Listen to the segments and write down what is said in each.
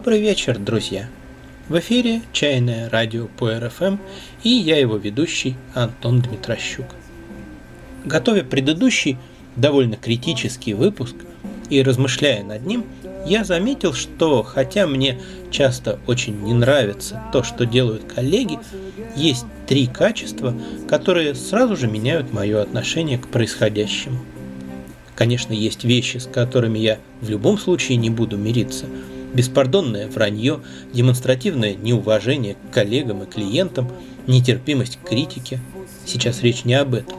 Добрый вечер, друзья! В эфире «Чайное радио по РФМ» и я его ведущий Антон Дмитрощук. Готовя предыдущий, довольно критический выпуск и размышляя над ним, я заметил, что хотя мне часто очень не нравится то, что делают коллеги, есть три качества, которые сразу же меняют мое отношение к происходящему. Конечно, есть вещи, с которыми я в любом случае не буду мириться. Беспардонное вранье, демонстративное неуважение к коллегам и клиентам, нетерпимость к критике. Сейчас речь не об этом.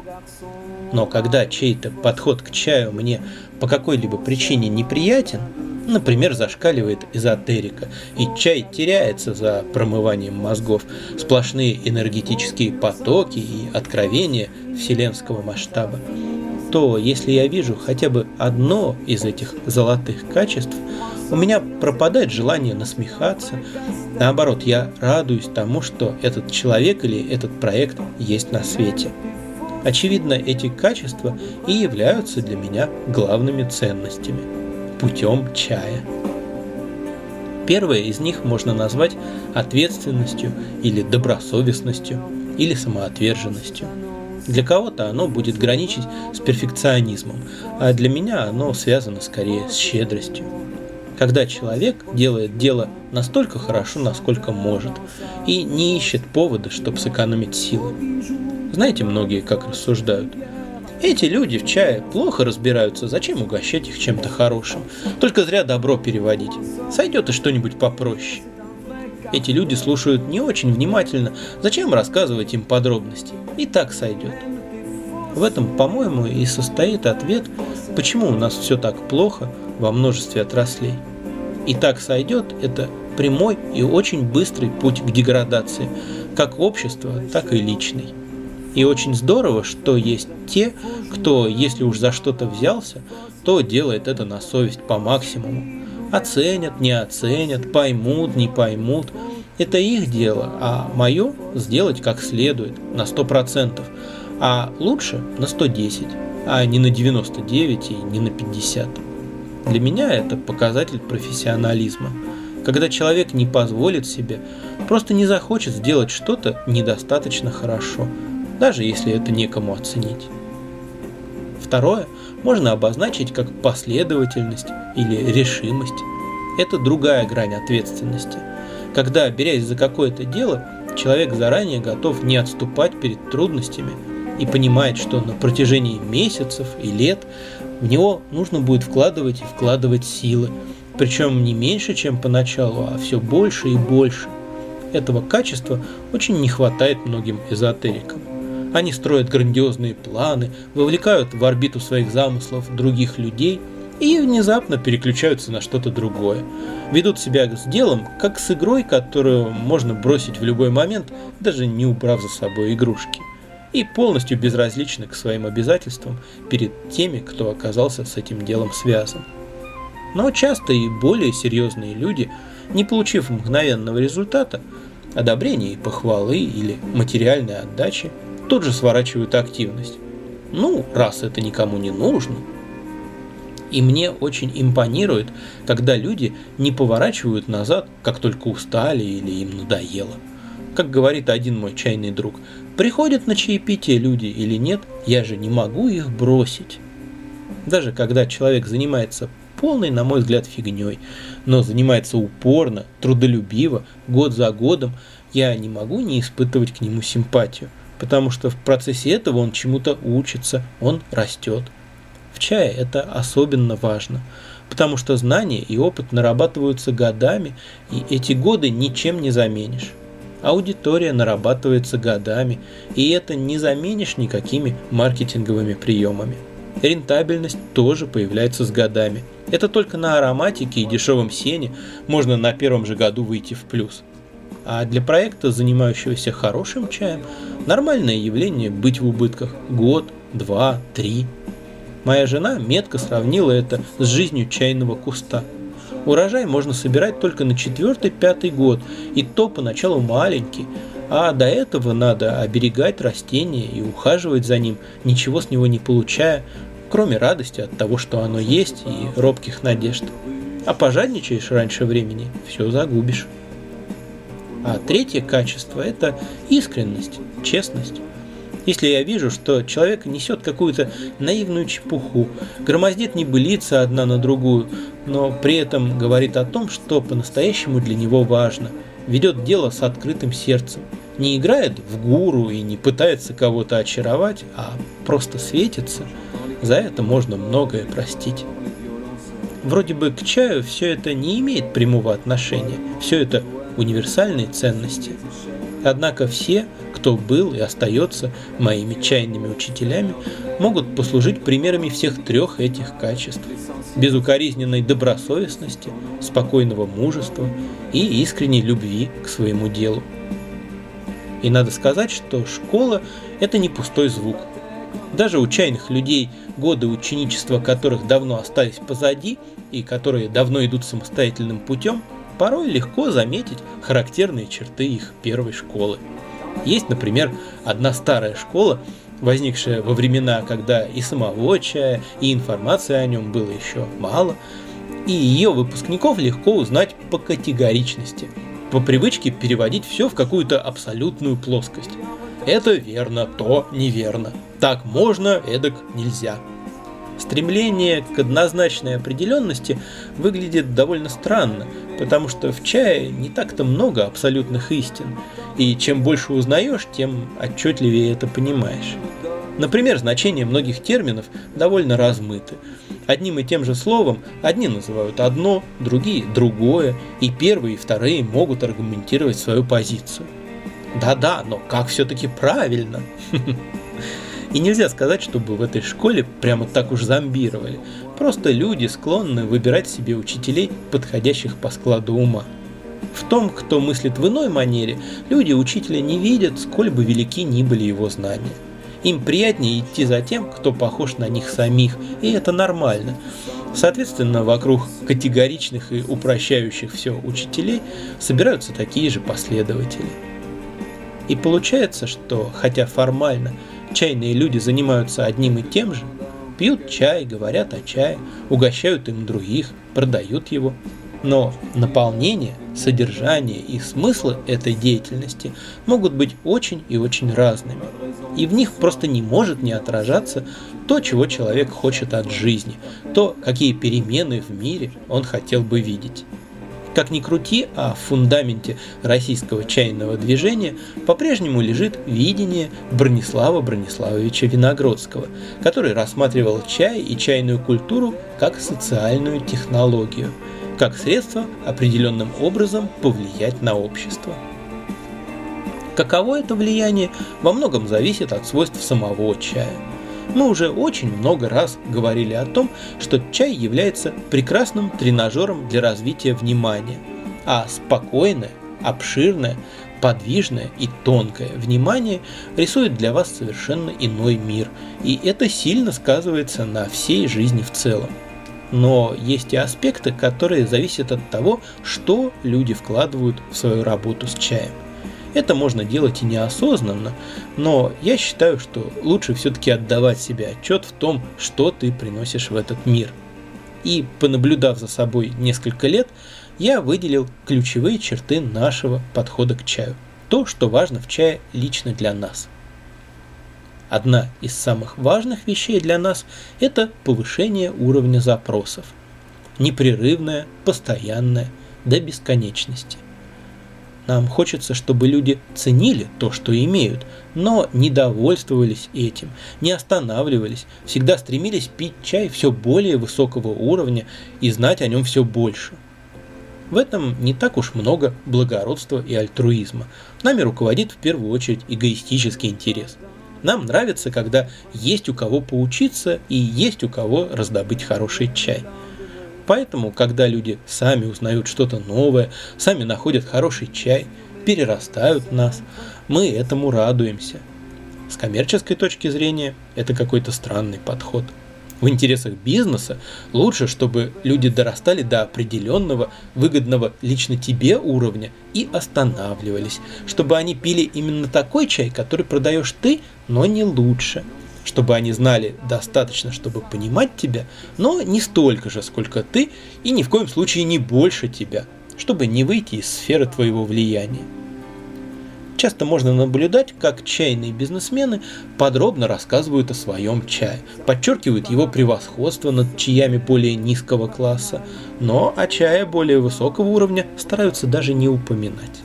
Но когда чей-то подход к чаю мне по какой-либо причине неприятен, например, зашкаливает эзотерика, и чай теряется за промыванием мозгов, сплошные энергетические потоки и откровения вселенского масштаба, то если я вижу хотя бы одно из этих золотых качеств, у меня пропадает желание насмехаться. Наоборот, я радуюсь тому, что этот человек или этот проект есть на свете. Очевидно, эти качества и являются для меня главными ценностями путем чая. Первое из них можно назвать ответственностью или добросовестностью или самоотверженностью. Для кого-то оно будет граничить с перфекционизмом, а для меня оно связано скорее с щедростью. Когда человек делает дело настолько хорошо, насколько может, и не ищет повода, чтобы сэкономить силы. Знаете, многие как рассуждают. Эти люди в чае плохо разбираются, зачем угощать их чем-то хорошим. Только зря добро переводить. Сойдет и что-нибудь попроще. Эти люди слушают не очень внимательно, зачем рассказывать им подробности? И так сойдет. В этом, по-моему, и состоит ответ, почему у нас все так плохо во множестве отраслей. И так сойдет – это прямой и очень быстрый путь к деградации, как общества, так и личной. И очень здорово, что есть те, кто, если уж за что-то взялся, то делает это на совесть по максимуму. Оценят, не оценят, поймут, не поймут. Это их дело, а мое сделать как следует, на 100%, а лучше на 110, а не на 99 и не на 50. Для меня это показатель профессионализма. Когда человек не позволит себе, просто не захочет сделать что-то недостаточно хорошо – даже если это некому оценить. Второе можно обозначить как последовательность или решимость. Это другая грань ответственности. Когда, берясь за какое-то дело, человек заранее готов не отступать перед трудностями и понимает, что на протяжении месяцев и лет в него нужно будет вкладывать и вкладывать силы, причем не меньше, чем поначалу, а все больше и больше. Этого качества очень не хватает многим эзотерикам. Они строят грандиозные планы, вовлекают в орбиту своих замыслов других людей и внезапно переключаются на что-то другое. Ведут себя с делом, как с игрой, которую можно бросить в любой момент, даже не убрав за собой игрушки. И полностью безразличны к своим обязательствам перед теми, кто оказался с этим делом связан. Но часто и более серьезные люди, не получив мгновенного результата, одобрения и похвалы или материальной отдачи, тут же сворачивают активность. Ну, раз это никому не нужно. И мне очень импонирует, когда люди не поворачивают назад, как только устали или им надоело. Как говорит один мой чайный друг, приходят на чаепитие люди или нет, я же не могу их бросить. Даже когда человек занимается полной, на мой взгляд, фигней, но занимается упорно, трудолюбиво, год за годом, я не могу не испытывать к нему симпатию – потому что в процессе этого он чему-то учится, он растет. В чае это особенно важно, потому что знания и опыт нарабатываются годами, и эти годы ничем не заменишь. Аудитория нарабатывается годами, и это не заменишь никакими маркетинговыми приемами. Рентабельность тоже появляется с годами. Это только на ароматике и дешевом сене можно на первом же году выйти в плюс. А для проекта, занимающегося хорошим чаем, нормальное явление быть в убытках год, два, три. Моя жена метко сравнила это с жизнью чайного куста. Урожай можно собирать только на четвертый-пятый год, и то поначалу маленький, а до этого надо оберегать растение и ухаживать за ним, ничего с него не получая, кроме радости от того, что оно есть, и робких надежд. А пожадничаешь раньше времени, все загубишь. А третье качество – это искренность, честность. Если я вижу, что человек несет какую-то наивную чепуху, громоздит небылица одна на другую, но при этом говорит о том, что по-настоящему для него важно, ведет дело с открытым сердцем, не играет в гуру и не пытается кого-то очаровать, а просто светится, за это можно многое простить. Вроде бы к чаю все это не имеет прямого отношения, все это универсальные ценности. Однако все, кто был и остается моими чайными учителями, могут послужить примерами всех трех этих качеств. Безукоризненной добросовестности, спокойного мужества и искренней любви к своему делу. И надо сказать, что школа – это не пустой звук. Даже у чайных людей, годы ученичества которых давно остались позади и которые давно идут самостоятельным путем – порой легко заметить характерные черты их первой школы. Есть, например, одна старая школа, возникшая во времена, когда и самого чая, и информации о нем было еще мало, и ее выпускников легко узнать по категоричности, по привычке переводить все в какую-то абсолютную плоскость. Это верно, то неверно. Так можно, эдак нельзя. Стремление к однозначной определенности выглядит довольно странно, потому что в чае не так-то много абсолютных истин, и чем больше узнаешь, тем отчетливее это понимаешь. Например, значения многих терминов довольно размыты. Одним и тем же словом одни называют одно, другие – другое, и первые и вторые могут аргументировать свою позицию. Да-да, но как все-таки правильно? И нельзя сказать, чтобы в этой школе прямо так уж зомбировали. Просто люди склонны выбирать себе учителей, подходящих по складу ума. В том, кто мыслит в иной манере, люди учителя не видят, сколь бы велики ни были его знания. Им приятнее идти за тем, кто похож на них самих, и это нормально. Соответственно, вокруг категоричных и упрощающих все учителей собираются такие же последователи. И получается, что, хотя формально чайные люди занимаются одним и тем же, пьют чай, говорят о чае, угощают им других, продают его. Но наполнение, содержание и смысл этой деятельности могут быть очень и очень разными. И в них просто не может не отражаться то, чего человек хочет от жизни, то, какие перемены в мире он хотел бы видеть. Как ни крути, а в фундаменте российского чайного движения по-прежнему лежит видение Бронислава Брониславовича Виногродского, который рассматривал чай и чайную культуру как социальную технологию, как средство определенным образом повлиять на общество. Каково это влияние во многом зависит от свойств самого чая – мы уже очень много раз говорили о том, что чай является прекрасным тренажером для развития внимания, а спокойное, обширное, подвижное и тонкое внимание рисует для вас совершенно иной мир, и это сильно сказывается на всей жизни в целом. Но есть и аспекты, которые зависят от того, что люди вкладывают в свою работу с чаем. Это можно делать и неосознанно, но я считаю, что лучше все-таки отдавать себе отчет в том, что ты приносишь в этот мир. И понаблюдав за собой несколько лет, я выделил ключевые черты нашего подхода к чаю. То, что важно в чае лично для нас. Одна из самых важных вещей для нас – это повышение уровня запросов. Непрерывное, постоянное, до бесконечности – нам хочется, чтобы люди ценили то, что имеют, но не довольствовались этим, не останавливались, всегда стремились пить чай все более высокого уровня и знать о нем все больше. В этом не так уж много благородства и альтруизма. Нами руководит в первую очередь эгоистический интерес. Нам нравится, когда есть у кого поучиться и есть у кого раздобыть хороший чай – Поэтому, когда люди сами узнают что-то новое, сами находят хороший чай, перерастают нас, мы этому радуемся. С коммерческой точки зрения это какой-то странный подход. В интересах бизнеса лучше, чтобы люди дорастали до определенного, выгодного лично тебе уровня и останавливались, чтобы они пили именно такой чай, который продаешь ты, но не лучше. Чтобы они знали достаточно, чтобы понимать тебя, но не столько же, сколько ты, и ни в коем случае не больше тебя, чтобы не выйти из сферы твоего влияния. Часто можно наблюдать, как чайные бизнесмены подробно рассказывают о своем чае, подчеркивают его превосходство над чаями более низкого класса, но о чае более высокого уровня стараются даже не упоминать.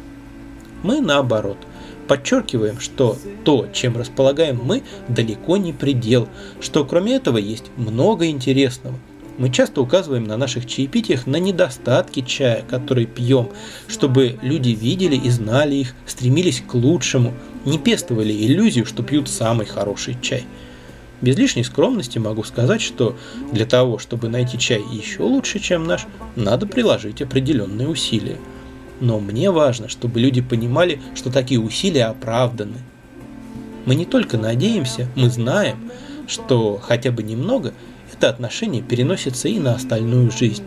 Мы наоборот – Подчеркиваем, что то, чем располагаем мы, далеко не предел, что кроме этого есть много интересного. Мы часто указываем на наших чаепитиях на недостатки чая, который пьем, чтобы люди видели и знали их, стремились к лучшему, не пестовали иллюзию, что пьют самый хороший чай. Без лишней скромности могу сказать, что для того, чтобы найти чай еще лучше, чем наш, надо приложить определенные усилия – но мне важно, чтобы люди понимали, что такие усилия оправданы. Мы не только надеемся, мы знаем, что хотя бы немного это отношение переносится и на остальную жизнь.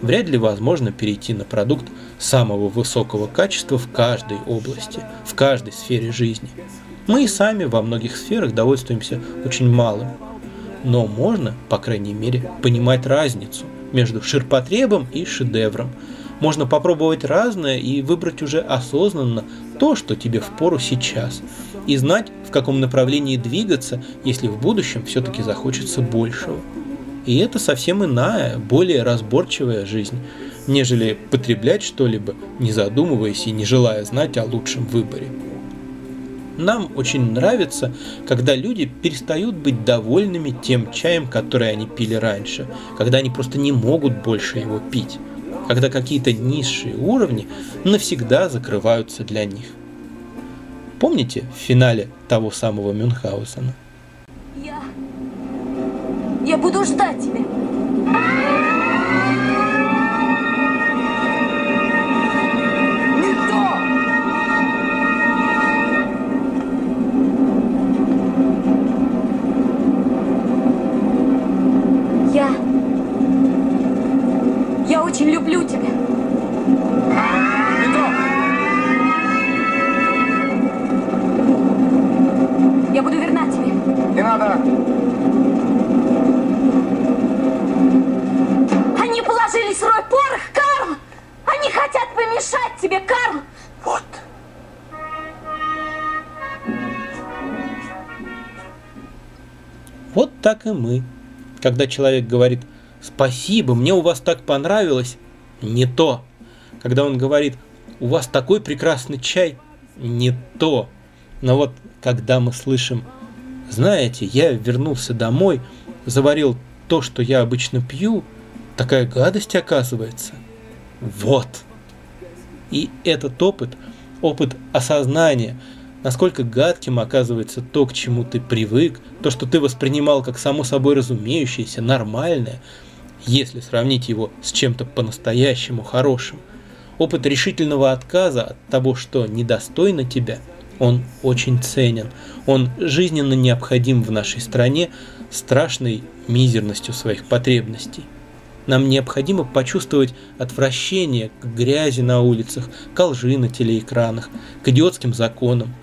Вряд ли возможно перейти на продукт самого высокого качества в каждой области, в каждой сфере жизни. Мы и сами во многих сферах довольствуемся очень малым. Но можно, по крайней мере, понимать разницу между ширпотребом и шедевром – можно попробовать разное и выбрать уже осознанно то, что тебе в пору сейчас. И знать, в каком направлении двигаться, если в будущем все-таки захочется большего. И это совсем иная, более разборчивая жизнь, нежели потреблять что-либо, не задумываясь и не желая знать о лучшем выборе. Нам очень нравится, когда люди перестают быть довольными тем чаем, который они пили раньше, когда они просто не могут больше его пить когда какие-то низшие уровни навсегда закрываются для них. Помните в финале того самого Мюнхгаузена? Я... Я буду ждать тебя. И мы. Когда человек говорит спасибо, мне у вас так понравилось, не то. Когда он говорит, у вас такой прекрасный чай, не то. Но вот когда мы слышим, знаете, я вернулся домой, заварил то, что я обычно пью, такая гадость оказывается. Вот. И этот опыт, опыт осознания, насколько гадким оказывается то, к чему ты привык, то, что ты воспринимал как само собой разумеющееся, нормальное – если сравнить его с чем-то по-настоящему хорошим. Опыт решительного отказа от того, что недостойно тебя, он очень ценен. Он жизненно необходим в нашей стране страшной мизерностью своих потребностей. Нам необходимо почувствовать отвращение к грязи на улицах, к лжи на телеэкранах, к идиотским законам.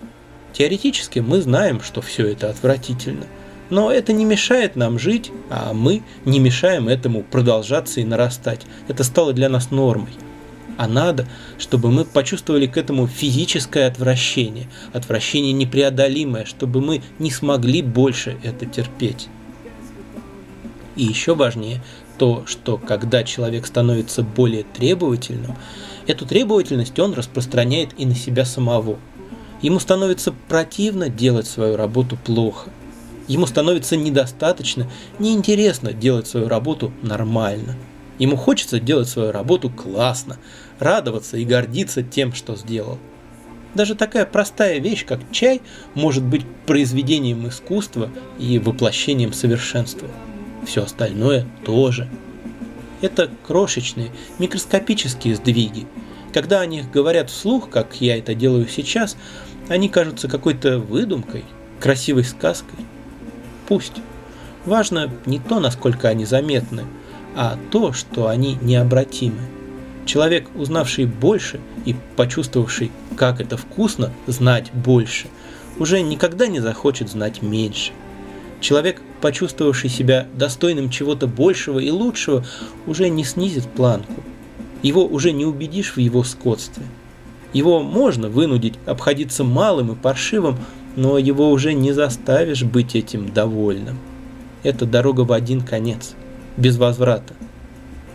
Теоретически мы знаем, что все это отвратительно – но это не мешает нам жить, а мы не мешаем этому продолжаться и нарастать. Это стало для нас нормой. А надо, чтобы мы почувствовали к этому физическое отвращение, отвращение непреодолимое, чтобы мы не смогли больше это терпеть. И еще важнее то, что когда человек становится более требовательным, эту требовательность он распространяет и на себя самого. Ему становится противно делать свою работу плохо. Ему становится недостаточно, неинтересно делать свою работу нормально. Ему хочется делать свою работу классно, радоваться и гордиться тем, что сделал. Даже такая простая вещь, как чай, может быть произведением искусства и воплощением совершенства. Все остальное тоже. Это крошечные, микроскопические сдвиги. Когда о них говорят вслух, как я это делаю сейчас, они кажутся какой-то выдумкой, красивой сказкой пусть. Важно не то, насколько они заметны, а то, что они необратимы. Человек, узнавший больше и почувствовавший, как это вкусно знать больше, уже никогда не захочет знать меньше. Человек, почувствовавший себя достойным чего-то большего и лучшего, уже не снизит планку. Его уже не убедишь в его скотстве. Его можно вынудить обходиться малым и паршивым, но его уже не заставишь быть этим довольным. Это дорога в один конец, без возврата.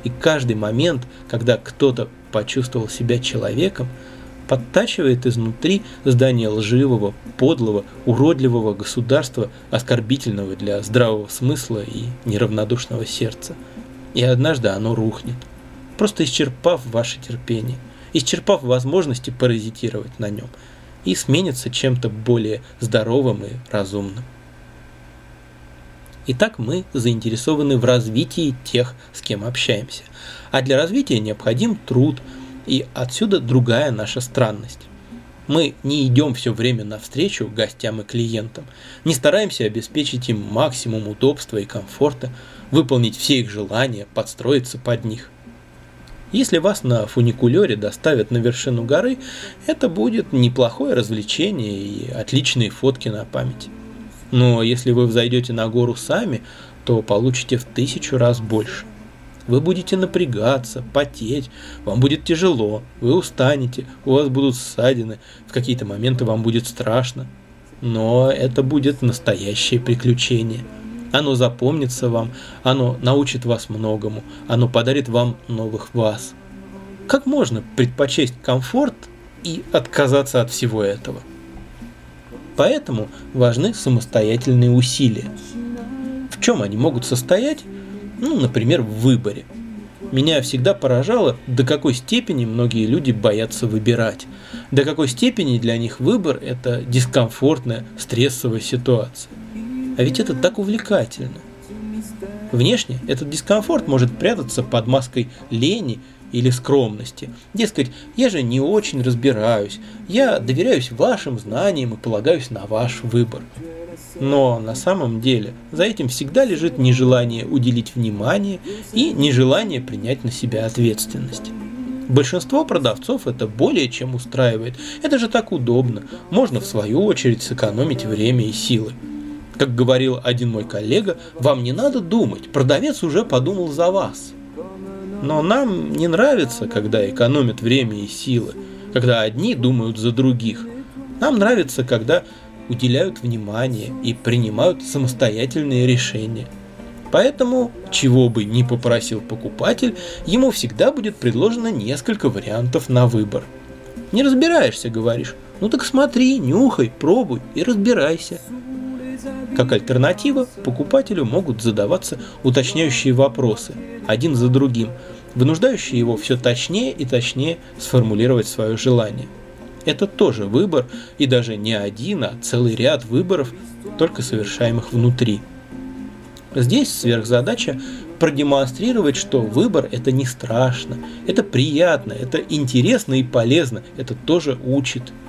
И каждый момент, когда кто-то почувствовал себя человеком, подтачивает изнутри здание лживого, подлого, уродливого государства, оскорбительного для здравого смысла и неравнодушного сердца. И однажды оно рухнет, просто исчерпав ваше терпение, исчерпав возможности паразитировать на нем, и сменится чем-то более здоровым и разумным. Итак, мы заинтересованы в развитии тех, с кем общаемся. А для развития необходим труд, и отсюда другая наша странность. Мы не идем все время навстречу гостям и клиентам, не стараемся обеспечить им максимум удобства и комфорта, выполнить все их желания, подстроиться под них. Если вас на фуникулере доставят на вершину горы, это будет неплохое развлечение и отличные фотки на память. Но если вы взойдете на гору сами, то получите в тысячу раз больше. Вы будете напрягаться, потеть, вам будет тяжело, вы устанете, у вас будут ссадины, в какие-то моменты вам будет страшно. Но это будет настоящее приключение. Оно запомнится вам, оно научит вас многому, оно подарит вам новых вас. Как можно предпочесть комфорт и отказаться от всего этого? Поэтому важны самостоятельные усилия. В чем они могут состоять? Ну, например, в выборе. Меня всегда поражало, до какой степени многие люди боятся выбирать. До какой степени для них выбор – это дискомфортная, стрессовая ситуация. А ведь это так увлекательно. Внешне этот дискомфорт может прятаться под маской лени или скромности. Дескать, я же не очень разбираюсь, я доверяюсь вашим знаниям и полагаюсь на ваш выбор. Но на самом деле за этим всегда лежит нежелание уделить внимание и нежелание принять на себя ответственность. Большинство продавцов это более чем устраивает. Это же так удобно. Можно в свою очередь сэкономить время и силы. Как говорил один мой коллега, вам не надо думать, продавец уже подумал за вас. Но нам не нравится, когда экономят время и силы, когда одни думают за других. Нам нравится, когда уделяют внимание и принимают самостоятельные решения. Поэтому, чего бы ни попросил покупатель, ему всегда будет предложено несколько вариантов на выбор. Не разбираешься, говоришь. Ну так смотри, нюхай, пробуй и разбирайся. Как альтернатива, покупателю могут задаваться уточняющие вопросы, один за другим, вынуждающие его все точнее и точнее сформулировать свое желание. Это тоже выбор, и даже не один, а целый ряд выборов, только совершаемых внутри. Здесь сверхзадача продемонстрировать, что выбор это не страшно, это приятно, это интересно и полезно, это тоже учит –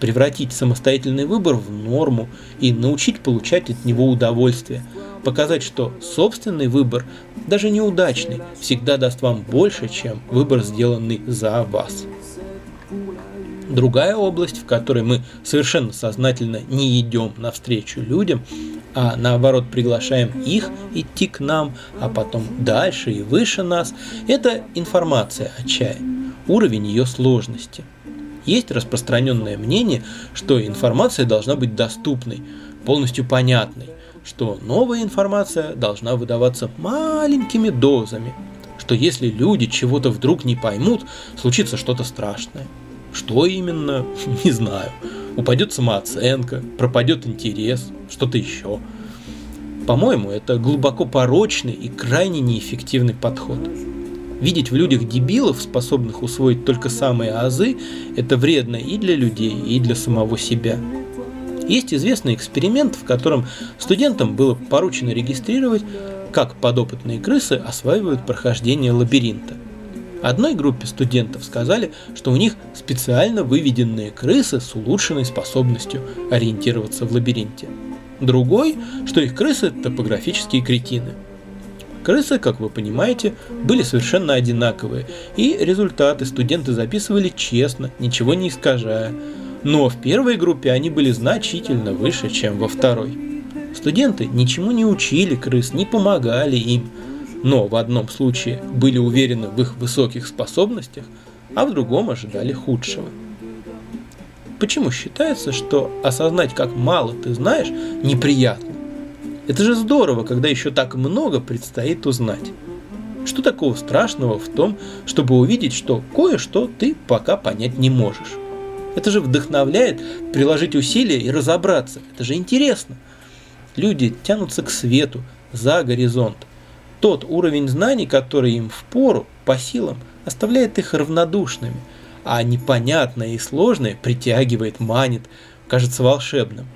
превратить самостоятельный выбор в норму и научить получать от него удовольствие, показать, что собственный выбор, даже неудачный, всегда даст вам больше, чем выбор, сделанный за вас. Другая область, в которой мы совершенно сознательно не идем навстречу людям, а наоборот приглашаем их идти к нам, а потом дальше и выше нас, это информация о чае, уровень ее сложности – есть распространенное мнение, что информация должна быть доступной, полностью понятной, что новая информация должна выдаваться маленькими дозами, что если люди чего-то вдруг не поймут, случится что-то страшное. Что именно, не знаю. Упадет самооценка, пропадет интерес, что-то еще. По-моему, это глубоко порочный и крайне неэффективный подход. Видеть в людях дебилов, способных усвоить только самые азы, это вредно и для людей, и для самого себя. Есть известный эксперимент, в котором студентам было поручено регистрировать, как подопытные крысы осваивают прохождение лабиринта. Одной группе студентов сказали, что у них специально выведенные крысы с улучшенной способностью ориентироваться в лабиринте. Другой, что их крысы топографические кретины – Крысы, как вы понимаете, были совершенно одинаковые, и результаты студенты записывали честно, ничего не искажая. Но в первой группе они были значительно выше, чем во второй. Студенты ничему не учили крыс, не помогали им, но в одном случае были уверены в их высоких способностях, а в другом ожидали худшего. Почему считается, что осознать, как мало ты знаешь, неприятно? Это же здорово, когда еще так много предстоит узнать. Что такого страшного в том, чтобы увидеть, что кое-что ты пока понять не можешь? Это же вдохновляет приложить усилия и разобраться. Это же интересно. Люди тянутся к свету, за горизонт. Тот уровень знаний, который им в пору, по силам, оставляет их равнодушными, а непонятное и сложное притягивает, манит, кажется волшебным.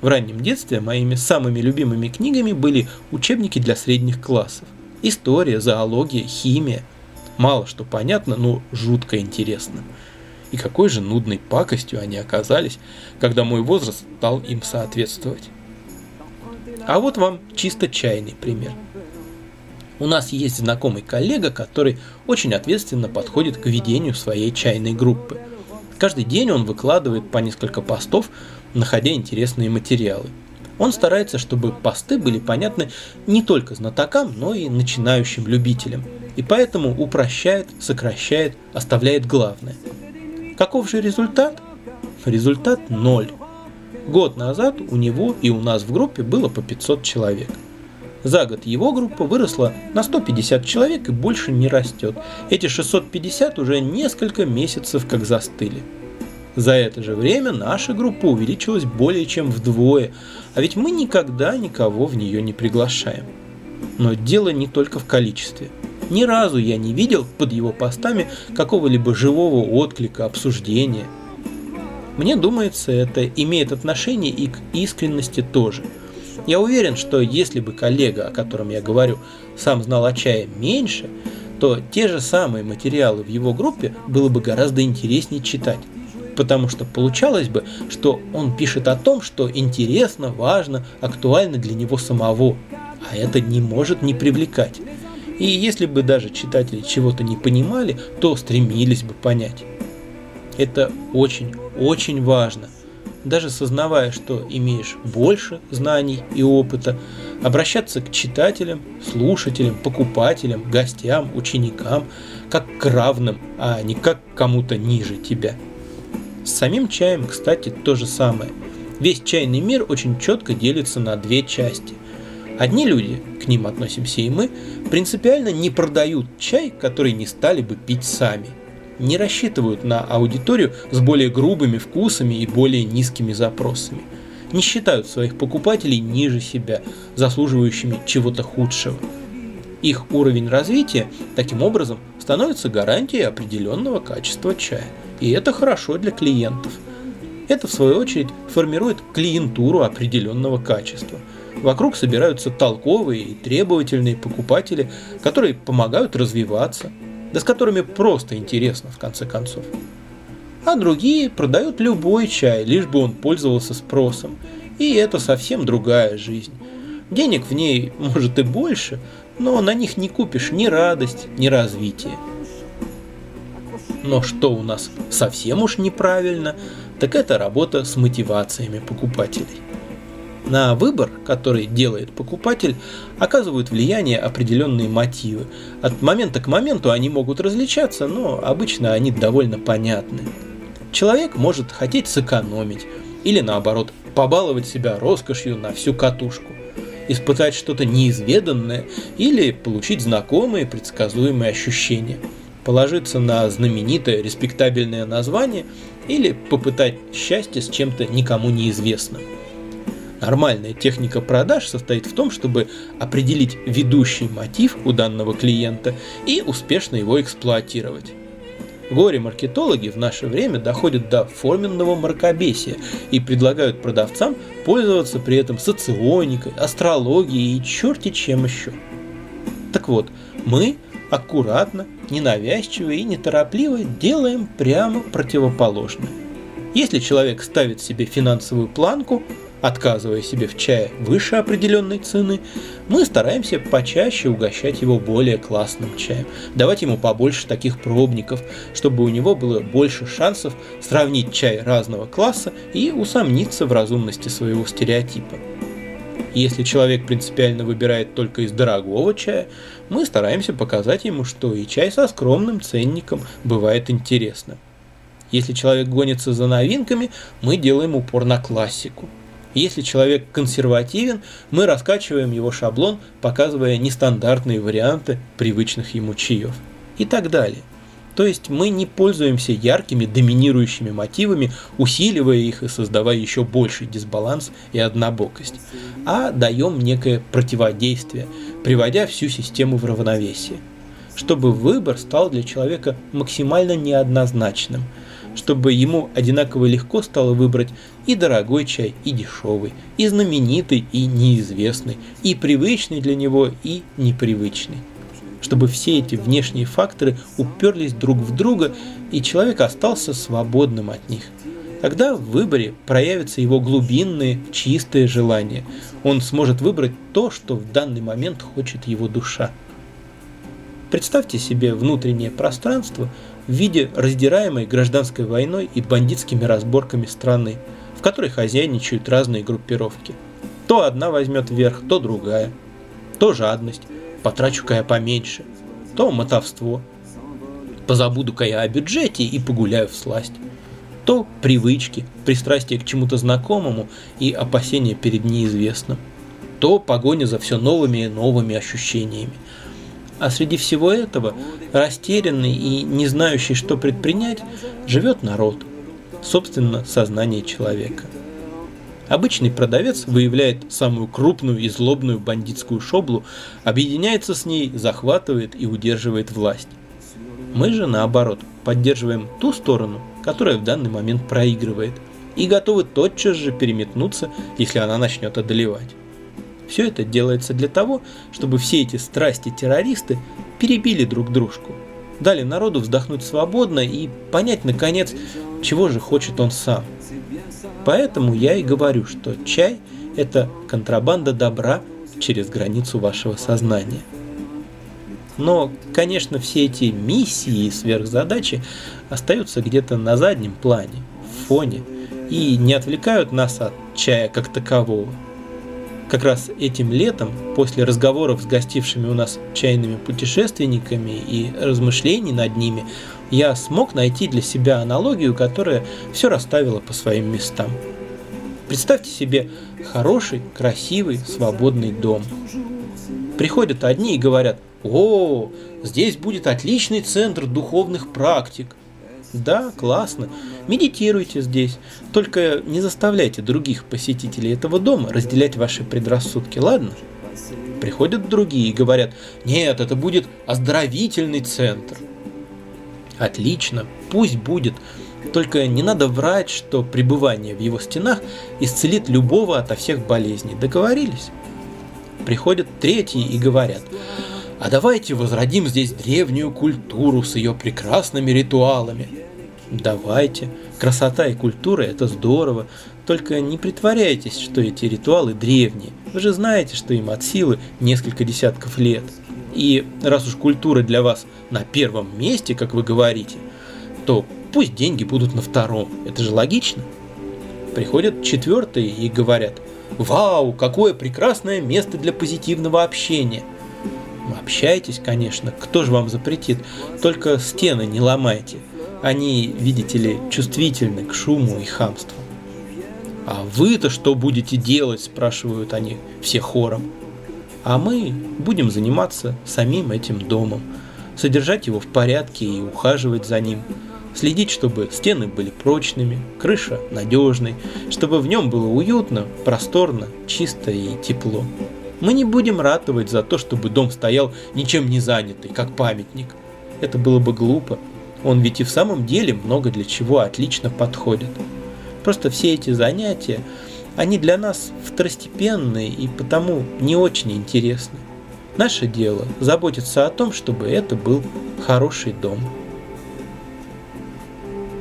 В раннем детстве моими самыми любимыми книгами были учебники для средних классов. История, зоология, химия. Мало что понятно, но жутко интересно. И какой же нудной пакостью они оказались, когда мой возраст стал им соответствовать. А вот вам чисто чайный пример. У нас есть знакомый коллега, который очень ответственно подходит к ведению своей чайной группы. Каждый день он выкладывает по несколько постов, находя интересные материалы. Он старается, чтобы посты были понятны не только знатокам, но и начинающим любителям. И поэтому упрощает, сокращает, оставляет главное. Каков же результат? Результат ноль. Год назад у него и у нас в группе было по 500 человек. За год его группа выросла на 150 человек и больше не растет. Эти 650 уже несколько месяцев как застыли. За это же время наша группа увеличилась более чем вдвое, а ведь мы никогда никого в нее не приглашаем. Но дело не только в количестве. Ни разу я не видел под его постами какого-либо живого отклика, обсуждения. Мне думается, это имеет отношение и к искренности тоже. Я уверен, что если бы коллега, о котором я говорю, сам знал о чае меньше, то те же самые материалы в его группе было бы гораздо интереснее читать потому что получалось бы, что он пишет о том, что интересно, важно, актуально для него самого, а это не может не привлекать. И если бы даже читатели чего-то не понимали, то стремились бы понять. Это очень, очень важно. Даже сознавая, что имеешь больше знаний и опыта, обращаться к читателям, слушателям, покупателям, гостям, ученикам, как к равным, а не как к кому-то ниже тебя – с самим чаем, кстати, то же самое. Весь чайный мир очень четко делится на две части. Одни люди, к ним относимся и мы, принципиально не продают чай, который не стали бы пить сами. Не рассчитывают на аудиторию с более грубыми вкусами и более низкими запросами. Не считают своих покупателей ниже себя, заслуживающими чего-то худшего. Их уровень развития таким образом становится гарантией определенного качества чая – и это хорошо для клиентов. Это, в свою очередь, формирует клиентуру определенного качества. Вокруг собираются толковые и требовательные покупатели, которые помогают развиваться, да с которыми просто интересно в конце концов. А другие продают любой чай, лишь бы он пользовался спросом. И это совсем другая жизнь. Денег в ней может и больше, но на них не купишь ни радость, ни развитие. Но что у нас совсем уж неправильно, так это работа с мотивациями покупателей. На выбор, который делает покупатель, оказывают влияние определенные мотивы. От момента к моменту они могут различаться, но обычно они довольно понятны. Человек может хотеть сэкономить или наоборот побаловать себя роскошью на всю катушку, испытать что-то неизведанное или получить знакомые предсказуемые ощущения – положиться на знаменитое респектабельное название или попытать счастье с чем-то никому неизвестным. Нормальная техника продаж состоит в том, чтобы определить ведущий мотив у данного клиента и успешно его эксплуатировать. Горе-маркетологи в наше время доходят до форменного мракобесия и предлагают продавцам пользоваться при этом соционикой, астрологией и черти чем еще. Так вот, мы аккуратно, ненавязчиво и неторопливо делаем прямо противоположное. Если человек ставит себе финансовую планку, отказывая себе в чае выше определенной цены, мы стараемся почаще угощать его более классным чаем, давать ему побольше таких пробников, чтобы у него было больше шансов сравнить чай разного класса и усомниться в разумности своего стереотипа. Если человек принципиально выбирает только из дорогого чая, мы стараемся показать ему, что и чай со скромным ценником бывает интересно. Если человек гонится за новинками, мы делаем упор на классику. Если человек консервативен, мы раскачиваем его шаблон, показывая нестандартные варианты привычных ему чаев. И так далее. То есть мы не пользуемся яркими доминирующими мотивами, усиливая их и создавая еще больший дисбаланс и однобокость, а даем некое противодействие, приводя всю систему в равновесие, чтобы выбор стал для человека максимально неоднозначным, чтобы ему одинаково легко стало выбрать и дорогой чай, и дешевый, и знаменитый, и неизвестный, и привычный для него, и непривычный чтобы все эти внешние факторы уперлись друг в друга, и человек остался свободным от них. Тогда в выборе проявятся его глубинные, чистые желания. Он сможет выбрать то, что в данный момент хочет его душа. Представьте себе внутреннее пространство в виде раздираемой гражданской войной и бандитскими разборками страны, в которой хозяйничают разные группировки. То одна возьмет верх, то другая. То жадность, потрачу-ка я поменьше, то мотовство. Позабуду-ка я о бюджете и погуляю в сласть. То привычки, пристрастие к чему-то знакомому и опасения перед неизвестным. То погоня за все новыми и новыми ощущениями. А среди всего этого, растерянный и не знающий, что предпринять, живет народ, собственно, сознание человека. Обычный продавец выявляет самую крупную и злобную бандитскую шоблу, объединяется с ней, захватывает и удерживает власть. Мы же, наоборот, поддерживаем ту сторону, которая в данный момент проигрывает, и готовы тотчас же переметнуться, если она начнет одолевать. Все это делается для того, чтобы все эти страсти-террористы перебили друг дружку, дали народу вздохнуть свободно и понять, наконец, чего же хочет он сам – Поэтому я и говорю, что чай – это контрабанда добра через границу вашего сознания. Но, конечно, все эти миссии и сверхзадачи остаются где-то на заднем плане, в фоне, и не отвлекают нас от чая как такового. Как раз этим летом, после разговоров с гостившими у нас чайными путешественниками и размышлений над ними, я смог найти для себя аналогию, которая все расставила по своим местам. Представьте себе хороший, красивый, свободный дом. Приходят одни и говорят, о, здесь будет отличный центр духовных практик. Да, классно. Медитируйте здесь. Только не заставляйте других посетителей этого дома разделять ваши предрассудки, ладно? Приходят другие и говорят, нет, это будет оздоровительный центр. Отлично, пусть будет. Только не надо врать, что пребывание в его стенах исцелит любого ото всех болезней. Договорились? Приходят третьи и говорят, а давайте возродим здесь древнюю культуру с ее прекрасными ритуалами. Давайте. Красота и культура – это здорово. Только не притворяйтесь, что эти ритуалы древние. Вы же знаете, что им от силы несколько десятков лет. И раз уж культура для вас на первом месте, как вы говорите, то пусть деньги будут на втором. Это же логично. Приходят четвертые и говорят, вау, какое прекрасное место для позитивного общения. Общайтесь, конечно, кто же вам запретит, только стены не ломайте. Они, видите ли, чувствительны к шуму и хамству. А вы-то что будете делать, спрашивают они все хором а мы будем заниматься самим этим домом, содержать его в порядке и ухаживать за ним, следить, чтобы стены были прочными, крыша надежной, чтобы в нем было уютно, просторно, чисто и тепло. Мы не будем ратовать за то, чтобы дом стоял ничем не занятый, как памятник. Это было бы глупо. Он ведь и в самом деле много для чего отлично подходит. Просто все эти занятия они для нас второстепенные и потому не очень интересны. Наше дело заботиться о том, чтобы это был хороший дом.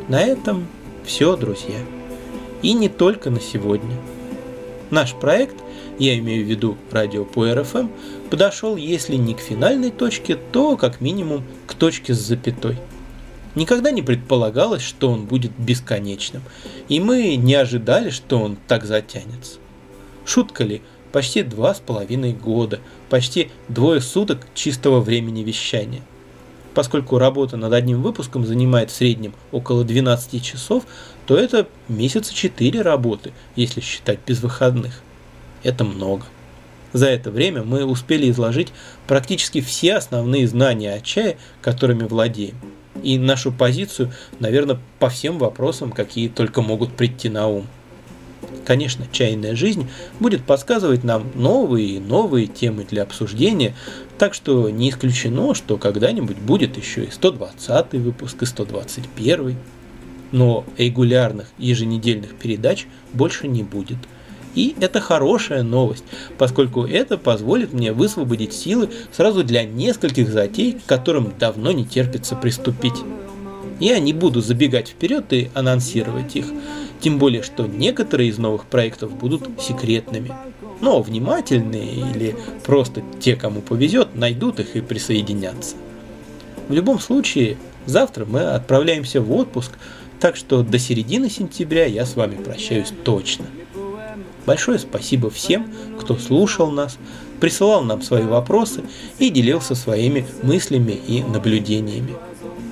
На этом все, друзья. И не только на сегодня. Наш проект, я имею в виду радио по РФМ, подошел, если не к финальной точке, то как минимум к точке с запятой – Никогда не предполагалось, что он будет бесконечным, и мы не ожидали, что он так затянется. Шутка ли почти два с половиной года, почти двое суток чистого времени вещания. Поскольку работа над одним выпуском занимает в среднем около 12 часов, то это месяца 4 работы, если считать без выходных. Это много. За это время мы успели изложить практически все основные знания о чае, которыми владеем, и нашу позицию, наверное, по всем вопросам, какие только могут прийти на ум. Конечно, чайная жизнь будет подсказывать нам новые и новые темы для обсуждения, так что не исключено, что когда-нибудь будет еще и 120 выпуск, и 121. Но регулярных еженедельных передач больше не будет – и это хорошая новость, поскольку это позволит мне высвободить силы сразу для нескольких затей, к которым давно не терпится приступить. Я не буду забегать вперед и анонсировать их, тем более, что некоторые из новых проектов будут секретными. Но внимательные или просто те, кому повезет, найдут их и присоединятся. В любом случае, завтра мы отправляемся в отпуск, так что до середины сентября я с вами прощаюсь точно. Большое спасибо всем, кто слушал нас, присылал нам свои вопросы и делился своими мыслями и наблюдениями.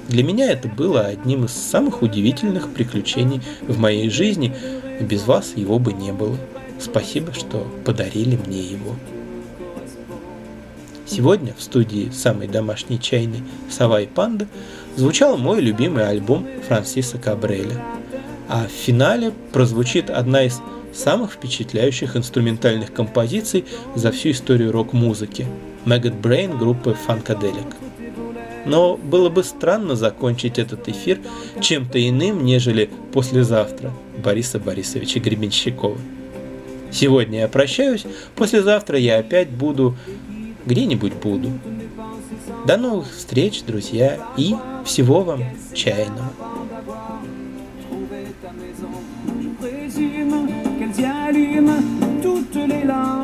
Для меня это было одним из самых удивительных приключений в моей жизни, и без вас его бы не было. Спасибо, что подарили мне его. Сегодня в студии самой домашней чайной «Сова и панда» звучал мой любимый альбом Франсиса Кабреля. А в финале прозвучит одна из самых впечатляющих инструментальных композиций за всю историю рок-музыки – Maggot Brain группы Funkadelic. Но было бы странно закончить этот эфир чем-то иным, нежели послезавтра Бориса Борисовича Гребенщикова. Сегодня я прощаюсь, послезавтра я опять буду, где-нибудь буду. До новых встреч, друзья, и всего вам чайного. 最累了。